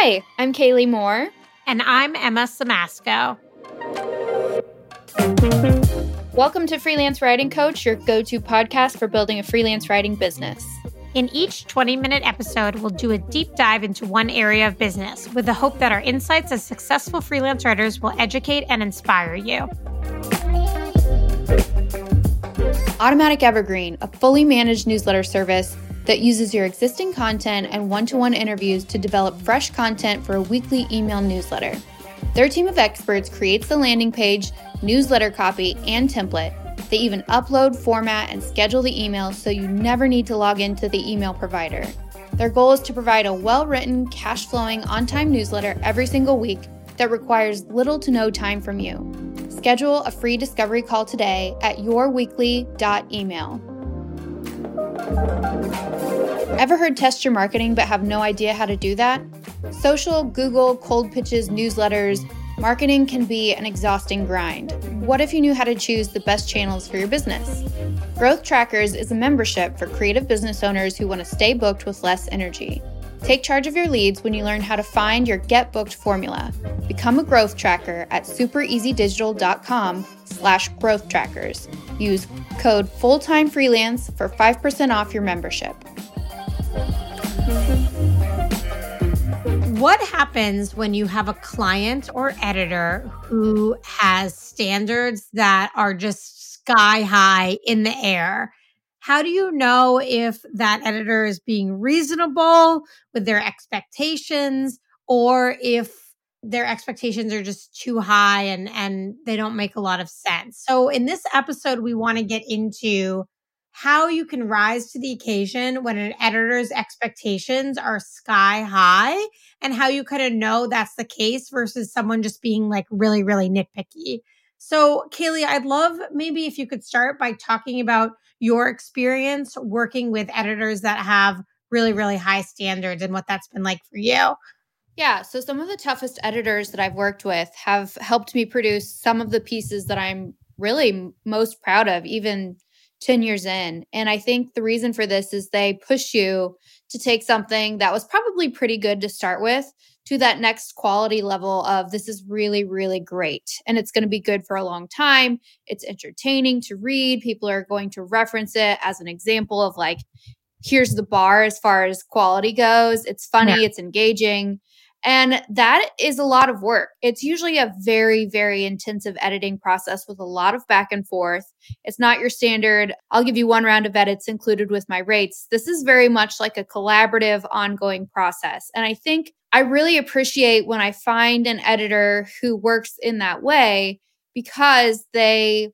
Hi, I'm Kaylee Moore. And I'm Emma Siemasko. Welcome to Freelance Writing Coach, your go to podcast for building a freelance writing business. In each 20 minute episode, we'll do a deep dive into one area of business with the hope that our insights as successful freelance writers will educate and inspire you. Automatic Evergreen, a fully managed newsletter service that uses your existing content and one to one interviews to develop fresh content for a weekly email newsletter. Their team of experts creates the landing page, newsletter copy, and template. They even upload, format, and schedule the emails so you never need to log into the email provider. Their goal is to provide a well written, cash flowing, on time newsletter every single week that requires little to no time from you. Schedule a free discovery call today at yourweekly.email. Ever heard test your marketing but have no idea how to do that? Social, Google, cold pitches, newsletters, marketing can be an exhausting grind. What if you knew how to choose the best channels for your business? Growth Trackers is a membership for creative business owners who want to stay booked with less energy. Take charge of your leads when you learn how to find your get booked formula. Become a growth tracker at supereasydigital.com slash growth trackers. Use code fulltime freelance for 5% off your membership. Mm-hmm. What happens when you have a client or editor who has standards that are just sky high in the air? How do you know if that editor is being reasonable with their expectations or if their expectations are just too high and and they don't make a lot of sense. So in this episode we want to get into how you can rise to the occasion when an editor's expectations are sky high and how you kind of know that's the case versus someone just being like really really nitpicky. So, Kaylee, I'd love maybe if you could start by talking about your experience working with editors that have really, really high standards and what that's been like for you. Yeah, so some of the toughest editors that I've worked with have helped me produce some of the pieces that I'm really most proud of, even 10 years in. And I think the reason for this is they push you to take something that was probably pretty good to start with to that next quality level of this is really, really great. And it's going to be good for a long time. It's entertaining to read. People are going to reference it as an example of like, here's the bar as far as quality goes. It's funny, yeah. it's engaging. And that is a lot of work. It's usually a very, very intensive editing process with a lot of back and forth. It's not your standard, I'll give you one round of edits included with my rates. This is very much like a collaborative, ongoing process. And I think I really appreciate when I find an editor who works in that way because they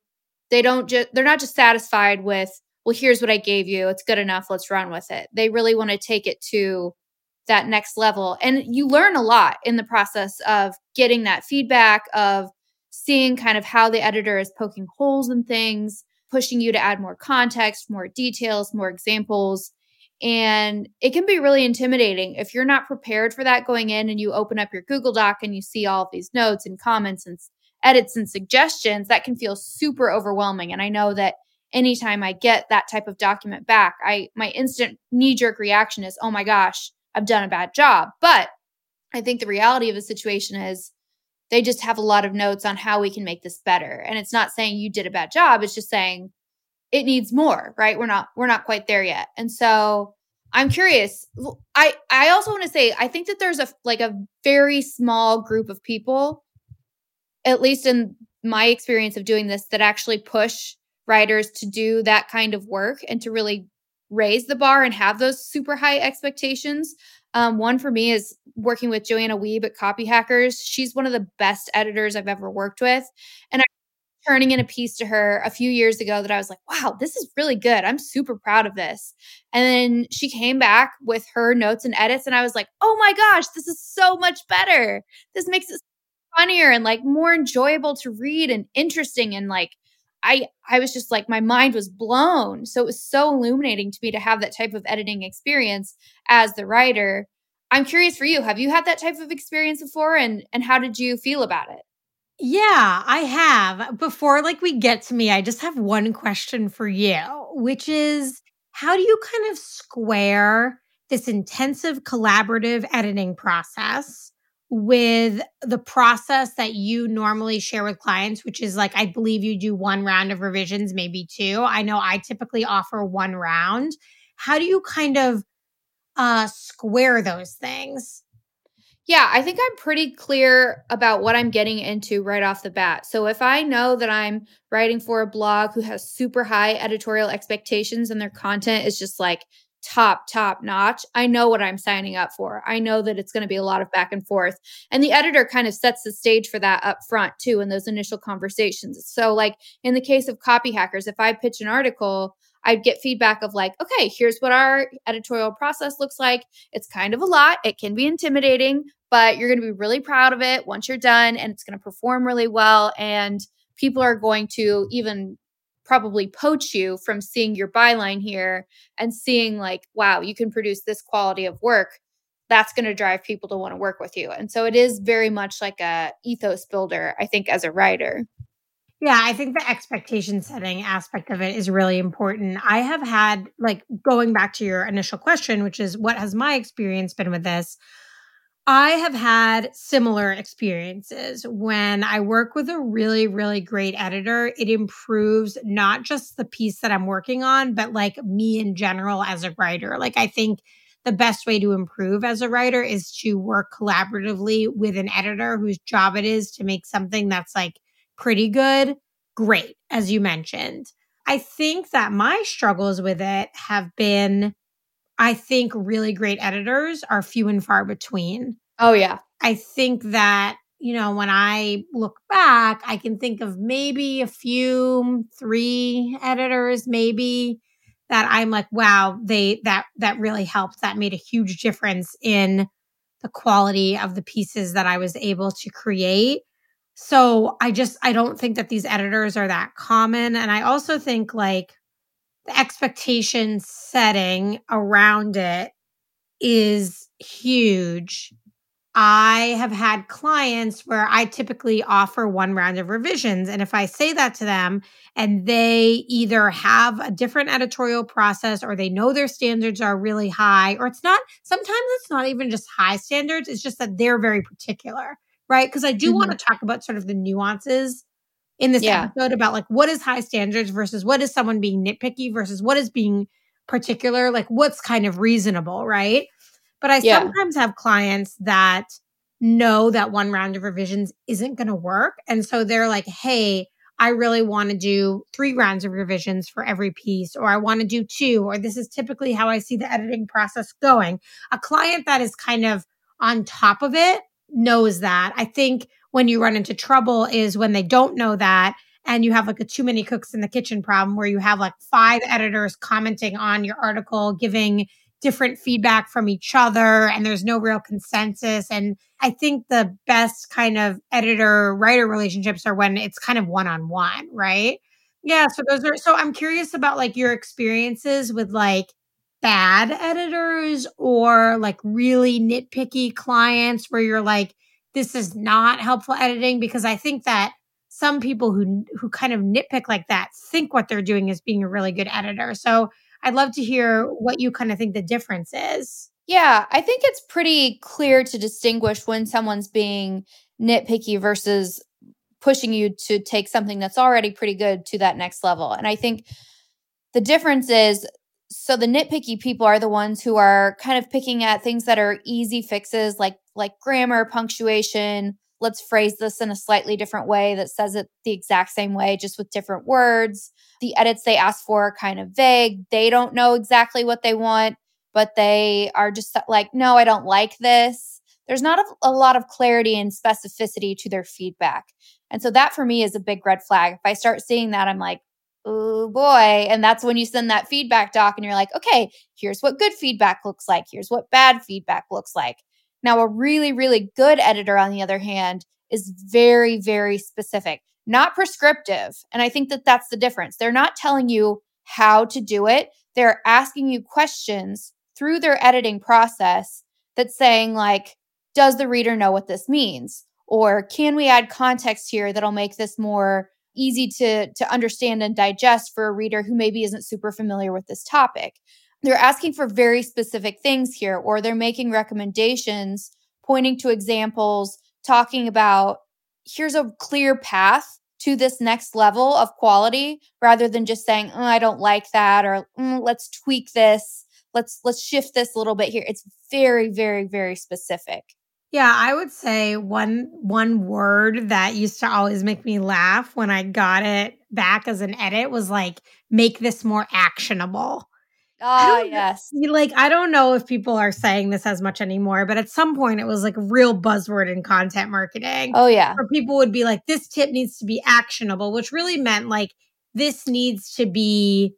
they don't just they're not just satisfied with well here's what I gave you it's good enough let's run with it. They really want to take it to that next level and you learn a lot in the process of getting that feedback of seeing kind of how the editor is poking holes in things, pushing you to add more context, more details, more examples and it can be really intimidating if you're not prepared for that going in and you open up your Google Doc and you see all of these notes and comments and edits and suggestions, that can feel super overwhelming. And I know that anytime I get that type of document back, I my instant knee jerk reaction is, "Oh my gosh, I've done a bad job." But I think the reality of the situation is they just have a lot of notes on how we can make this better. And it's not saying you did a bad job, it's just saying it needs more, right? We're not we're not quite there yet. And so I'm curious. I I also want to say I think that there's a like a very small group of people at least in my experience of doing this that actually push writers to do that kind of work and to really raise the bar and have those super high expectations. Um, one for me is working with Joanna Wiebe at Copy Hackers. She's one of the best editors I've ever worked with. And I turning in a piece to her a few years ago that I was like, wow, this is really good. I'm super proud of this. And then she came back with her notes and edits, and I was like, oh my gosh, this is so much better. This makes it funnier and like more enjoyable to read and interesting. And like, I, I was just like, my mind was blown. So it was so illuminating to me to have that type of editing experience as the writer. I'm curious for you. Have you had that type of experience before? And, and how did you feel about it? Yeah, I have. Before like we get to me, I just have one question for you, which is how do you kind of square this intensive collaborative editing process with the process that you normally share with clients, which is like, I believe you do one round of revisions, maybe two. I know I typically offer one round. How do you kind of uh, square those things? Yeah, I think I'm pretty clear about what I'm getting into right off the bat. So if I know that I'm writing for a blog who has super high editorial expectations and their content is just like top, top notch, I know what I'm signing up for. I know that it's going to be a lot of back and forth. And the editor kind of sets the stage for that up front too in those initial conversations. So, like in the case of copy hackers, if I pitch an article, I'd get feedback of like, okay, here's what our editorial process looks like. It's kind of a lot. It can be intimidating, but you're going to be really proud of it once you're done and it's going to perform really well. And people are going to even probably poach you from seeing your byline here and seeing like, wow, you can produce this quality of work. That's going to drive people to want to work with you. And so it is very much like a ethos builder, I think, as a writer. Yeah, I think the expectation setting aspect of it is really important. I have had, like, going back to your initial question, which is what has my experience been with this? I have had similar experiences. When I work with a really, really great editor, it improves not just the piece that I'm working on, but like me in general as a writer. Like, I think the best way to improve as a writer is to work collaboratively with an editor whose job it is to make something that's like pretty good, great, as you mentioned. I think that my struggles with it have been I think really great editors are few and far between. Oh, yeah. I think that, you know, when I look back, I can think of maybe a few, three editors, maybe that I'm like, wow, they, that, that really helped. That made a huge difference in the quality of the pieces that I was able to create. So I just I don't think that these editors are that common and I also think like the expectation setting around it is huge. I have had clients where I typically offer one round of revisions. And if I say that to them and they either have a different editorial process or they know their standards are really high, or it's not, sometimes it's not even just high standards, it's just that they're very particular right? Because I do mm-hmm. want to talk about sort of the nuances in this yeah. episode about like what is high standards versus what is someone being nitpicky versus what is being particular, like what's kind of reasonable, right? But I yeah. sometimes have clients that know that one round of revisions isn't going to work. And so they're like, hey, I really want to do three rounds of revisions for every piece, or I want to do two, or this is typically how I see the editing process going. A client that is kind of on top of it knows that. I think when you run into trouble is when they don't know that and you have like a too many cooks in the kitchen problem where you have like five editors commenting on your article, giving different feedback from each other and there's no real consensus and I think the best kind of editor writer relationships are when it's kind of one on one, right? Yeah, so those are so I'm curious about like your experiences with like bad editors or like really nitpicky clients where you're like this is not helpful editing because I think that some people who who kind of nitpick like that think what they're doing is being a really good editor. So I'd love to hear what you kind of think the difference is. Yeah, I think it's pretty clear to distinguish when someone's being nitpicky versus pushing you to take something that's already pretty good to that next level. And I think the difference is so the nitpicky people are the ones who are kind of picking at things that are easy fixes like like grammar punctuation. Let's phrase this in a slightly different way that says it the exact same way just with different words. The edits they ask for are kind of vague. They don't know exactly what they want but they are just like no i don't like this. There's not a, a lot of clarity and specificity to their feedback. And so that for me is a big red flag. If i start seeing that i'm like oh boy. And that's when you send that feedback doc and you're like, okay, here's what good feedback looks like. Here's what bad feedback looks like. Now, a really, really good editor, on the other hand, is very, very specific, not prescriptive. And I think that that's the difference. They're not telling you how to do it, they're asking you questions through their editing process that's saying, like, does the reader know what this means? Or can we add context here that'll make this more easy to to understand and digest for a reader who maybe isn't super familiar with this topic. They're asking for very specific things here, or they're making recommendations, pointing to examples, talking about here's a clear path to this next level of quality rather than just saying oh, i don't like that or mm, let's tweak this. Let's let's shift this a little bit here. It's very very very specific yeah i would say one one word that used to always make me laugh when i got it back as an edit was like make this more actionable Ah, yes. Like, I don't know if people are saying this as much anymore, but at some point it was like a real buzzword in content marketing. Oh, yeah. Where people would be like, this tip needs to be actionable, which really meant like this needs to be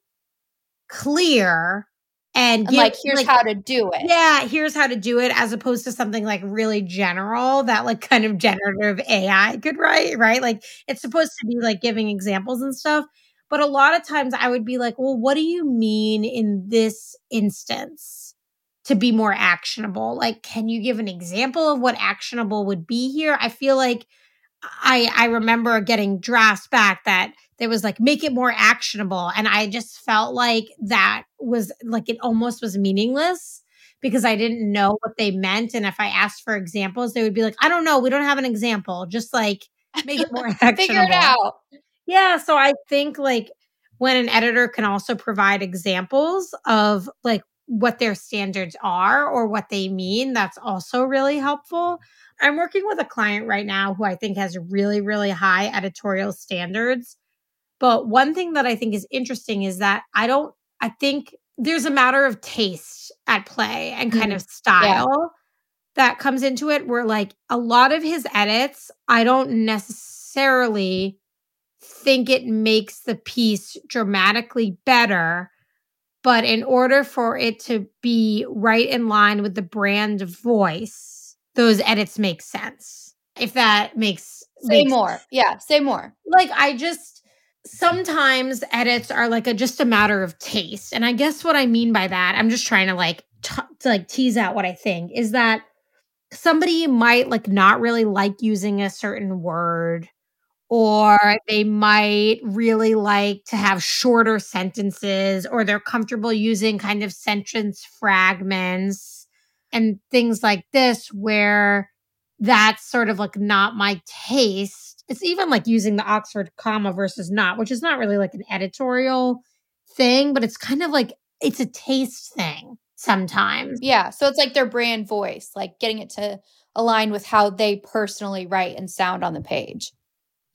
clear and, and give, like here's like, how to do it. Yeah, here's how to do it, as opposed to something like really general that like kind of generative AI could write, right? Like it's supposed to be like giving examples and stuff. But a lot of times I would be like, well, what do you mean in this instance to be more actionable? Like, can you give an example of what actionable would be here? I feel like I I remember getting drafts back that there was like make it more actionable. And I just felt like that was like it almost was meaningless because I didn't know what they meant. And if I asked for examples, they would be like, I don't know, we don't have an example. Just like make it more actionable. Figure it out. Yeah. So I think like when an editor can also provide examples of like what their standards are or what they mean, that's also really helpful. I'm working with a client right now who I think has really, really high editorial standards. But one thing that I think is interesting is that I don't, I think there's a matter of taste at play and kind mm, of style yeah. that comes into it where like a lot of his edits, I don't necessarily think it makes the piece dramatically better. But in order for it to be right in line with the brand voice, those edits make sense. If that makes say makes more. Sense. Yeah, say more. Like I just sometimes edits are like a just a matter of taste. And I guess what I mean by that, I'm just trying to like t- to like tease out what I think is that somebody might like not really like using a certain word or they might really like to have shorter sentences, or they're comfortable using kind of sentence fragments and things like this, where that's sort of like not my taste. It's even like using the Oxford comma versus not, which is not really like an editorial thing, but it's kind of like it's a taste thing sometimes. Yeah. So it's like their brand voice, like getting it to align with how they personally write and sound on the page.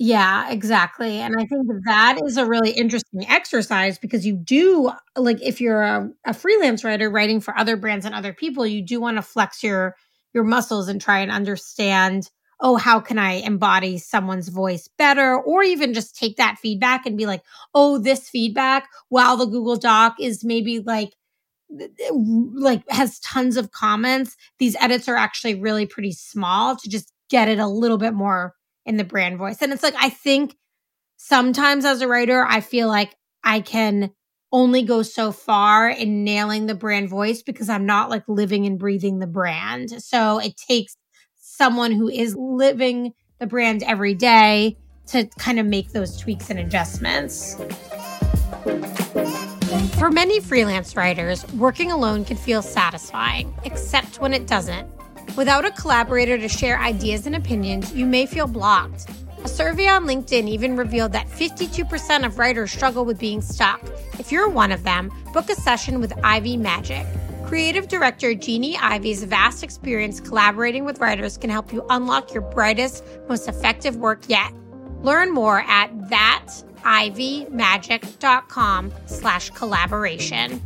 Yeah, exactly. And I think that is a really interesting exercise because you do, like, if you're a, a freelance writer writing for other brands and other people, you do want to flex your your muscles and try and understand oh how can i embody someone's voice better or even just take that feedback and be like oh this feedback while the google doc is maybe like like has tons of comments these edits are actually really pretty small to just get it a little bit more in the brand voice. And it's like, I think sometimes as a writer, I feel like I can only go so far in nailing the brand voice because I'm not like living and breathing the brand. So it takes someone who is living the brand every day to kind of make those tweaks and adjustments. For many freelance writers, working alone can feel satisfying, except when it doesn't. Without a collaborator to share ideas and opinions, you may feel blocked. A survey on LinkedIn even revealed that 52% of writers struggle with being stuck. If you're one of them, book a session with Ivy Magic. Creative director Jeannie Ivy's vast experience collaborating with writers can help you unlock your brightest, most effective work yet. Learn more at thativymagic.com slash collaboration.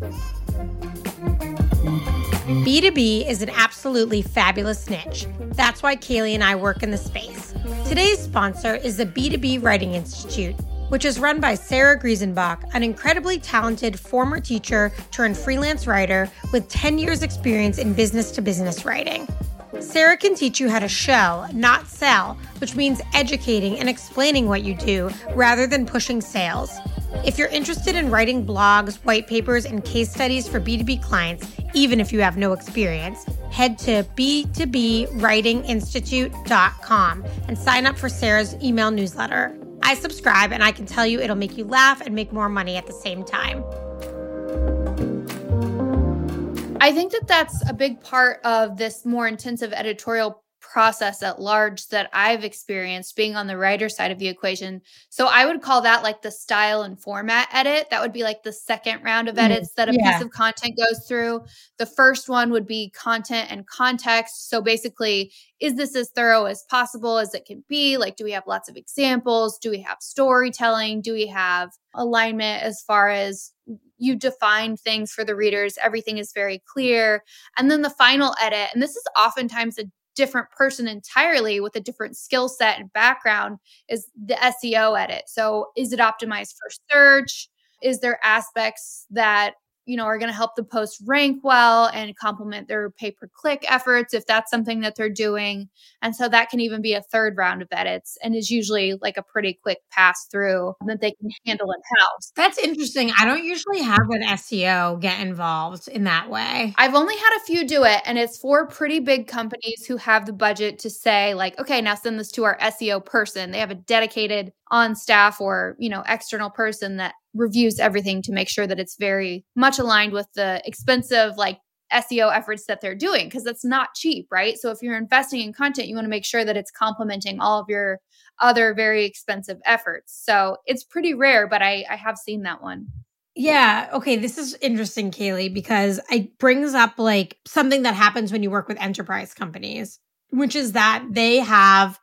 B2B is an absolutely fabulous niche. That's why Kaylee and I work in the space. Today's sponsor is the B2B Writing Institute, which is run by Sarah Greesonbach, an incredibly talented former teacher turned freelance writer with 10 years' experience in business to business writing. Sarah can teach you how to show, not sell, which means educating and explaining what you do rather than pushing sales. If you're interested in writing blogs, white papers, and case studies for B2B clients, even if you have no experience, head to b2bwritinginstitute.com and sign up for Sarah's email newsletter. I subscribe and I can tell you it'll make you laugh and make more money at the same time. I think that that's a big part of this more intensive editorial process at large that I've experienced being on the writer side of the equation. So I would call that like the style and format edit. That would be like the second round of mm, edits that a yeah. piece of content goes through. The first one would be content and context. So basically, is this as thorough as possible as it can be? Like, do we have lots of examples? Do we have storytelling? Do we have alignment as far as you define things for the readers? Everything is very clear. And then the final edit, and this is oftentimes a different person entirely with a different skill set and background is the SEO edit. So, is it optimized for search? Is there aspects that you know, are going to help the post rank well and complement their pay per click efforts if that's something that they're doing. And so that can even be a third round of edits and is usually like a pretty quick pass through that they can handle in house. That's interesting. I don't usually have an SEO get involved in that way. I've only had a few do it, and it's for pretty big companies who have the budget to say, like, okay, now send this to our SEO person. They have a dedicated on staff or, you know, external person that reviews everything to make sure that it's very much aligned with the expensive like SEO efforts that they're doing because that's not cheap, right? So if you're investing in content, you want to make sure that it's complementing all of your other very expensive efforts. So it's pretty rare, but I, I have seen that one. Yeah. Okay. This is interesting, Kaylee, because it brings up like something that happens when you work with enterprise companies, which is that they have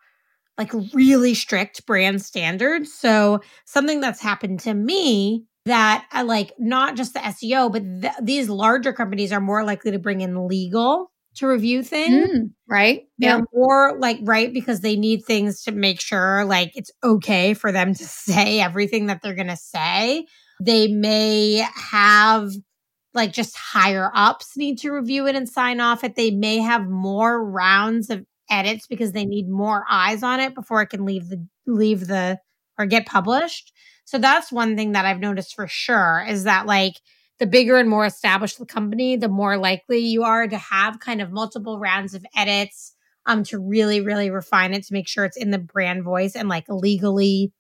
like really strict brand standards. So something that's happened to me that I like not just the SEO, but th- these larger companies are more likely to bring in legal to review things. Mm, right. They're yeah. more like, right, because they need things to make sure like it's okay for them to say everything that they're going to say. They may have like just higher ups need to review it and sign off it. They may have more rounds of edits because they need more eyes on it before it can leave the leave the or get published. So that's one thing that I've noticed for sure is that like the bigger and more established the company, the more likely you are to have kind of multiple rounds of edits um to really really refine it to make sure it's in the brand voice and like legally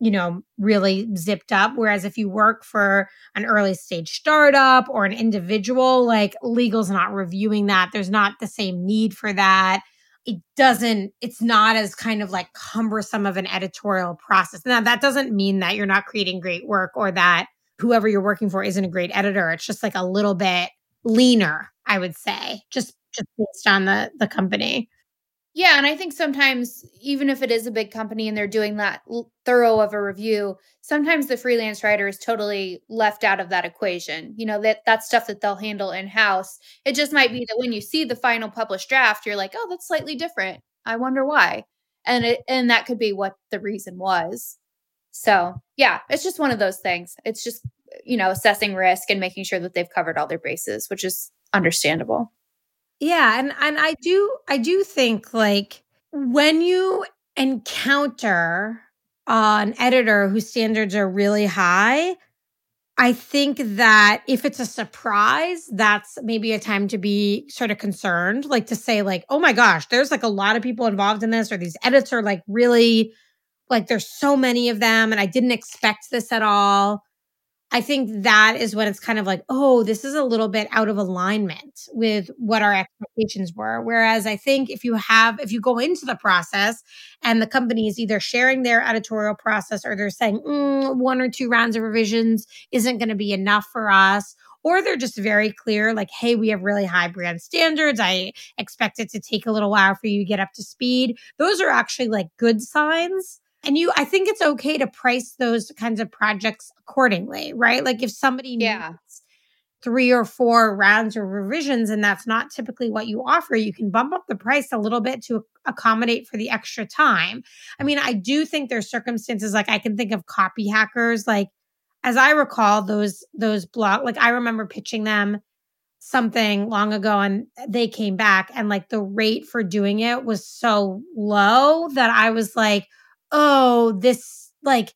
you know really zipped up. Whereas if you work for an early stage startup or an individual like legal's not reviewing that. There's not the same need for that it doesn't it's not as kind of like cumbersome of an editorial process. Now that doesn't mean that you're not creating great work or that whoever you're working for isn't a great editor. It's just like a little bit leaner i would say just just based on the the company yeah, and I think sometimes even if it is a big company and they're doing that thorough of a review, sometimes the freelance writer is totally left out of that equation. You know, that that's stuff that they'll handle in-house. It just might be that when you see the final published draft, you're like, "Oh, that's slightly different. I wonder why." And it and that could be what the reason was. So, yeah, it's just one of those things. It's just, you know, assessing risk and making sure that they've covered all their bases, which is understandable. Yeah, and and I do I do think like when you encounter uh, an editor whose standards are really high, I think that if it's a surprise, that's maybe a time to be sort of concerned, like to say like, "Oh my gosh, there's like a lot of people involved in this or these edits are like really like there's so many of them and I didn't expect this at all." I think that is when it's kind of like, oh, this is a little bit out of alignment with what our expectations were. Whereas I think if you have, if you go into the process and the company is either sharing their editorial process or they're saying mm, one or two rounds of revisions isn't going to be enough for us, or they're just very clear, like, hey, we have really high brand standards. I expect it to take a little while for you to get up to speed. Those are actually like good signs and you, I think it's okay to price those kinds of projects accordingly, right? Like if somebody yeah. needs three or four rounds of revisions and that's not typically what you offer, you can bump up the price a little bit to accommodate for the extra time. I mean, I do think there's circumstances like I can think of copy hackers, like as I recall, those those blog like I remember pitching them something long ago and they came back and like the rate for doing it was so low that I was like, oh, this like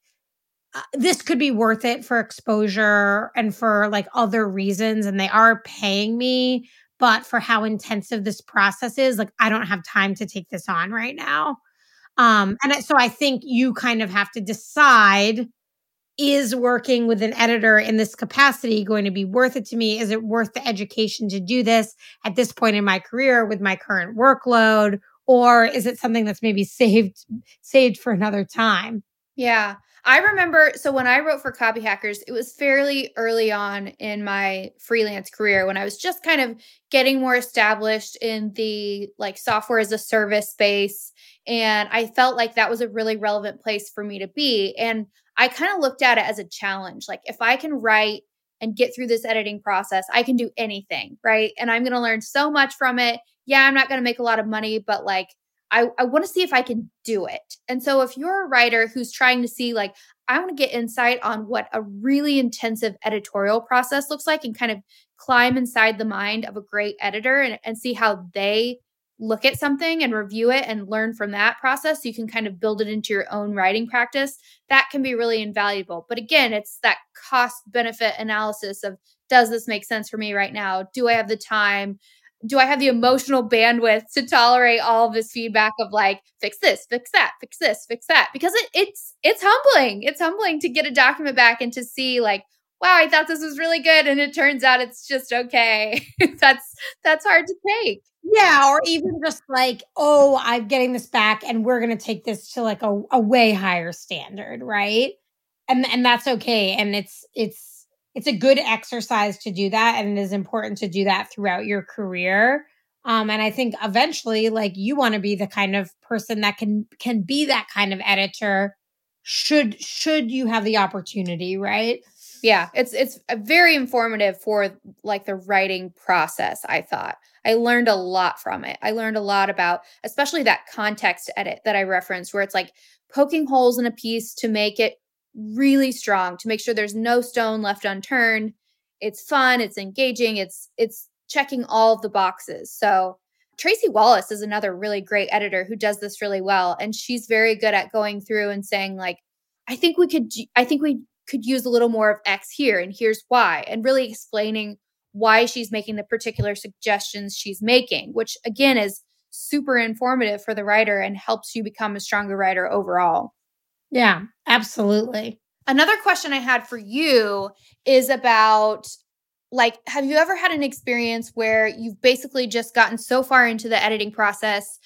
uh, this could be worth it for exposure and for like other reasons and they are paying me but for how intensive this process is like i don't have time to take this on right now um and so i think you kind of have to decide is working with an editor in this capacity going to be worth it to me? Is it worth the education to do this at this point in my career with my current workload? Or is it something that's maybe saved saved for another time? Yeah. I remember so when I wrote for Copy Hackers, it was fairly early on in my freelance career when I was just kind of getting more established in the like software as a service space and I felt like that was a really relevant place for me to be and I kind of looked at it as a challenge. Like if I can write and get through this editing process, I can do anything, right? And I'm going to learn so much from it. Yeah, I'm not going to make a lot of money, but like I, I want to see if I can do it. And so if you're a writer who's trying to see, like, I want to get insight on what a really intensive editorial process looks like and kind of climb inside the mind of a great editor and, and see how they look at something and review it and learn from that process so you can kind of build it into your own writing practice. That can be really invaluable. But again it's that cost benefit analysis of does this make sense for me right now? Do i have the time do I have the emotional bandwidth to tolerate all of this feedback of like fix this, fix that, fix this, fix that? Because it, it's it's humbling. It's humbling to get a document back and to see like, wow, I thought this was really good, and it turns out it's just okay. that's that's hard to take. Yeah, or even just like, oh, I'm getting this back, and we're gonna take this to like a, a way higher standard, right? And and that's okay. And it's it's it's a good exercise to do that and it is important to do that throughout your career. Um, and i think eventually like you want to be the kind of person that can can be that kind of editor should should you have the opportunity right? Yeah it's it's very informative for like the writing process i thought. I learned a lot from it. I learned a lot about especially that context edit that i referenced where it's like poking holes in a piece to make it really strong to make sure there's no stone left unturned. It's fun, it's engaging, it's it's checking all of the boxes. So Tracy Wallace is another really great editor who does this really well and she's very good at going through and saying like I think we could I think we could use a little more of X here and here's why and really explaining why she's making the particular suggestions she's making, which again is super informative for the writer and helps you become a stronger writer overall. Yeah, absolutely. Another question I had for you is about like have you ever had an experience where you've basically just gotten so far into the editing process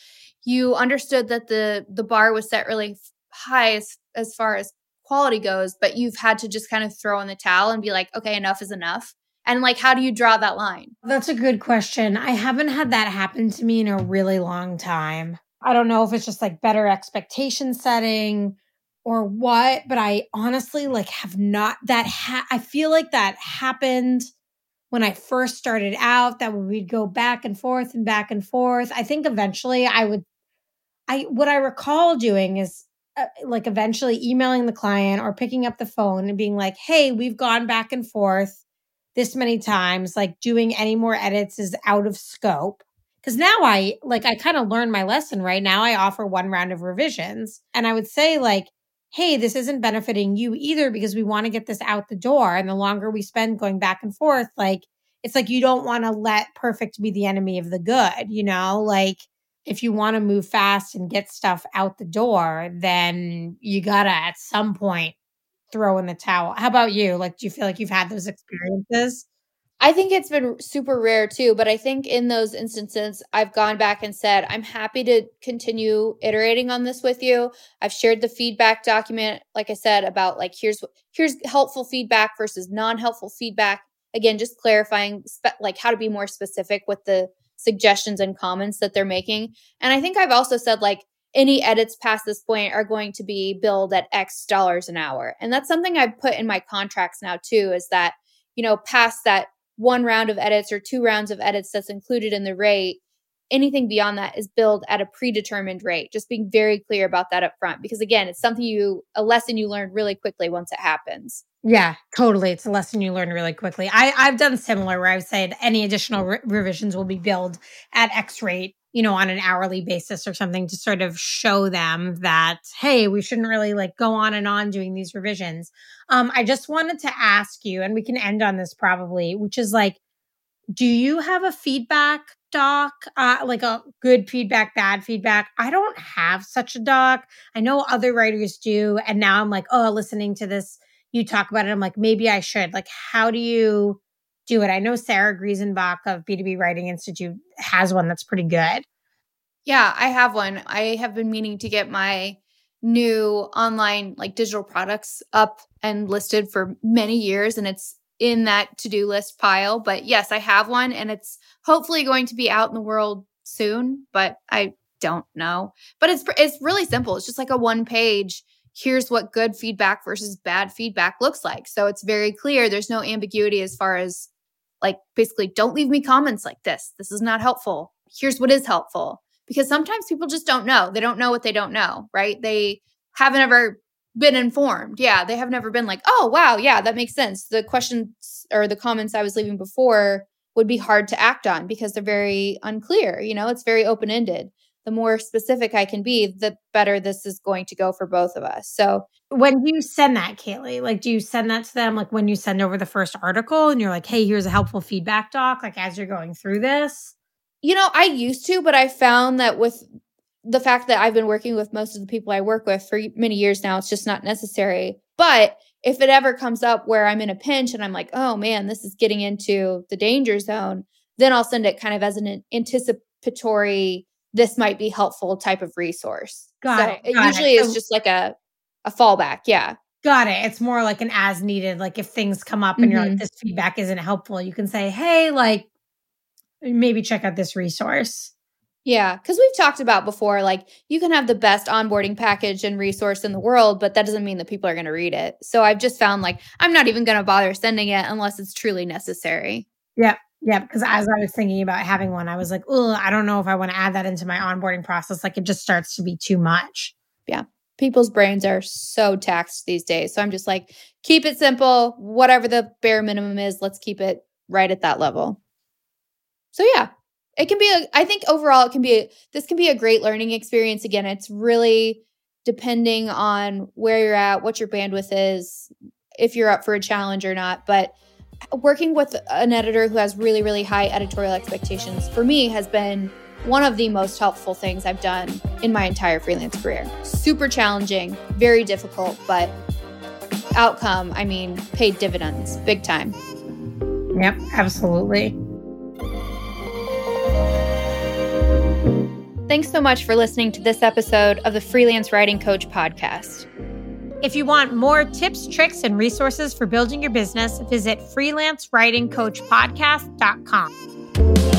you understood that the the bar was set really high as, as far as quality goes but you've had to just kind of throw in the towel and be like okay enough is enough. And like how do you draw that line? That's a good question. I haven't had that happen to me in a really long time. I don't know if it's just like better expectation setting or what, but I honestly like have not that ha- I feel like that happened when I first started out that we'd go back and forth and back and forth. I think eventually I would I what I recall doing is uh, like eventually emailing the client or picking up the phone and being like, "Hey, we've gone back and forth this many times. Like doing any more edits is out of scope." Cuz now I like I kind of learned my lesson right now I offer one round of revisions and I would say like hey, this isn't benefiting you either because we want to get this out the door. And the longer we spend going back and forth, like, it's like you don't want to let perfect be the enemy of the good, you know? Like, if you want to move fast and get stuff out the door, then you got to at some point throw in the towel. How about you? Like, do you feel like you've had those experiences? I think it's been super rare too, but I think in those instances, I've gone back and said, I'm happy to continue iterating on this with you. I've shared the feedback document, like I said, about like here's here's helpful feedback versus non-helpful feedback. Again, just clarifying spe- like how to be more specific with the suggestions and comments that they're making. And I think I've also said like any edits past this point are going to be billed at X dollars an hour. And that's something I've put in my contracts now too, is that, you know, past that one round of edits or two rounds of edits that's included in the rate anything beyond that is billed at a predetermined rate. Just being very clear about that up front because again it's something you a lesson you learn really quickly once it happens. Yeah totally. It's a lesson you learn really quickly. I i've done similar where i've said any additional re- revisions will be billed at x rate you know, on an hourly basis or something to sort of show them that, hey, we shouldn't really like go on and on doing these revisions. Um, I just wanted to ask you, and we can end on this probably, which is like, do you have a feedback doc, uh, like a good feedback, bad feedback? I don't have such a doc. I know other writers do. And now I'm like, oh, listening to this you talk about it. I'm like, maybe I should. Like, how do you do it? I know Sarah Greesonbach of B2B Writing Institute has one that's pretty good. Yeah, I have one. I have been meaning to get my new online like digital products up and listed for many years and it's in that to-do list pile but yes i have one and it's hopefully going to be out in the world soon but i don't know but it's it's really simple it's just like a one page here's what good feedback versus bad feedback looks like so it's very clear there's no ambiguity as far as like basically don't leave me comments like this this is not helpful here's what is helpful because sometimes people just don't know. They don't know what they don't know, right? They haven't ever been informed. Yeah, they have never been like, oh, wow, yeah, that makes sense. The questions or the comments I was leaving before would be hard to act on because they're very unclear. You know, it's very open ended. The more specific I can be, the better this is going to go for both of us. So, when you send that, Kaylee, like, do you send that to them? Like, when you send over the first article and you're like, hey, here's a helpful feedback doc, like, as you're going through this? You know, I used to, but I found that with the fact that I've been working with most of the people I work with for many years now, it's just not necessary. But if it ever comes up where I'm in a pinch and I'm like, oh man, this is getting into the danger zone, then I'll send it kind of as an anticipatory, this might be helpful type of resource. Got so it. it got usually it. is So- just like a a fallback. Yeah. Got it. It's more like an as needed. Like if things come up and you're like, Mhm. this feedback isn't helpful, you can say, hey, like maybe check out this resource. Yeah, because we've talked about before, like you can have the best onboarding package and resource in the world, but that doesn't mean that people are going to read it. So I've just found like I'm not even going to bother sending it unless it's truly necessary. Yeah, because as I was thinking about having one, I was like, oh, I don't know if I want to add that into my onboarding process. Like it just starts to be too much. Yeah. People's brains are so taxed these days. So I'm just like, keep it simple, whatever the bare minimum is, let's keep it right at that level. So yeah, it can be a, I think overall it can be, a, this can be a great learning experience. Again, it's really depending on where you're at, what your bandwidth is, if you're up for a challenge or not. But working with an editor who has really, really high editorial expectations for me has been one of the most helpful things I've done in my entire freelance career. Super challenging, very difficult, but outcome, I mean, paid dividends big time. Yep, absolutely. Thanks so much for listening to this episode of the Freelance Writing Coach podcast. If you want more tips, tricks, and resources for building your business, visit freelancewritingcoachpodcast.com.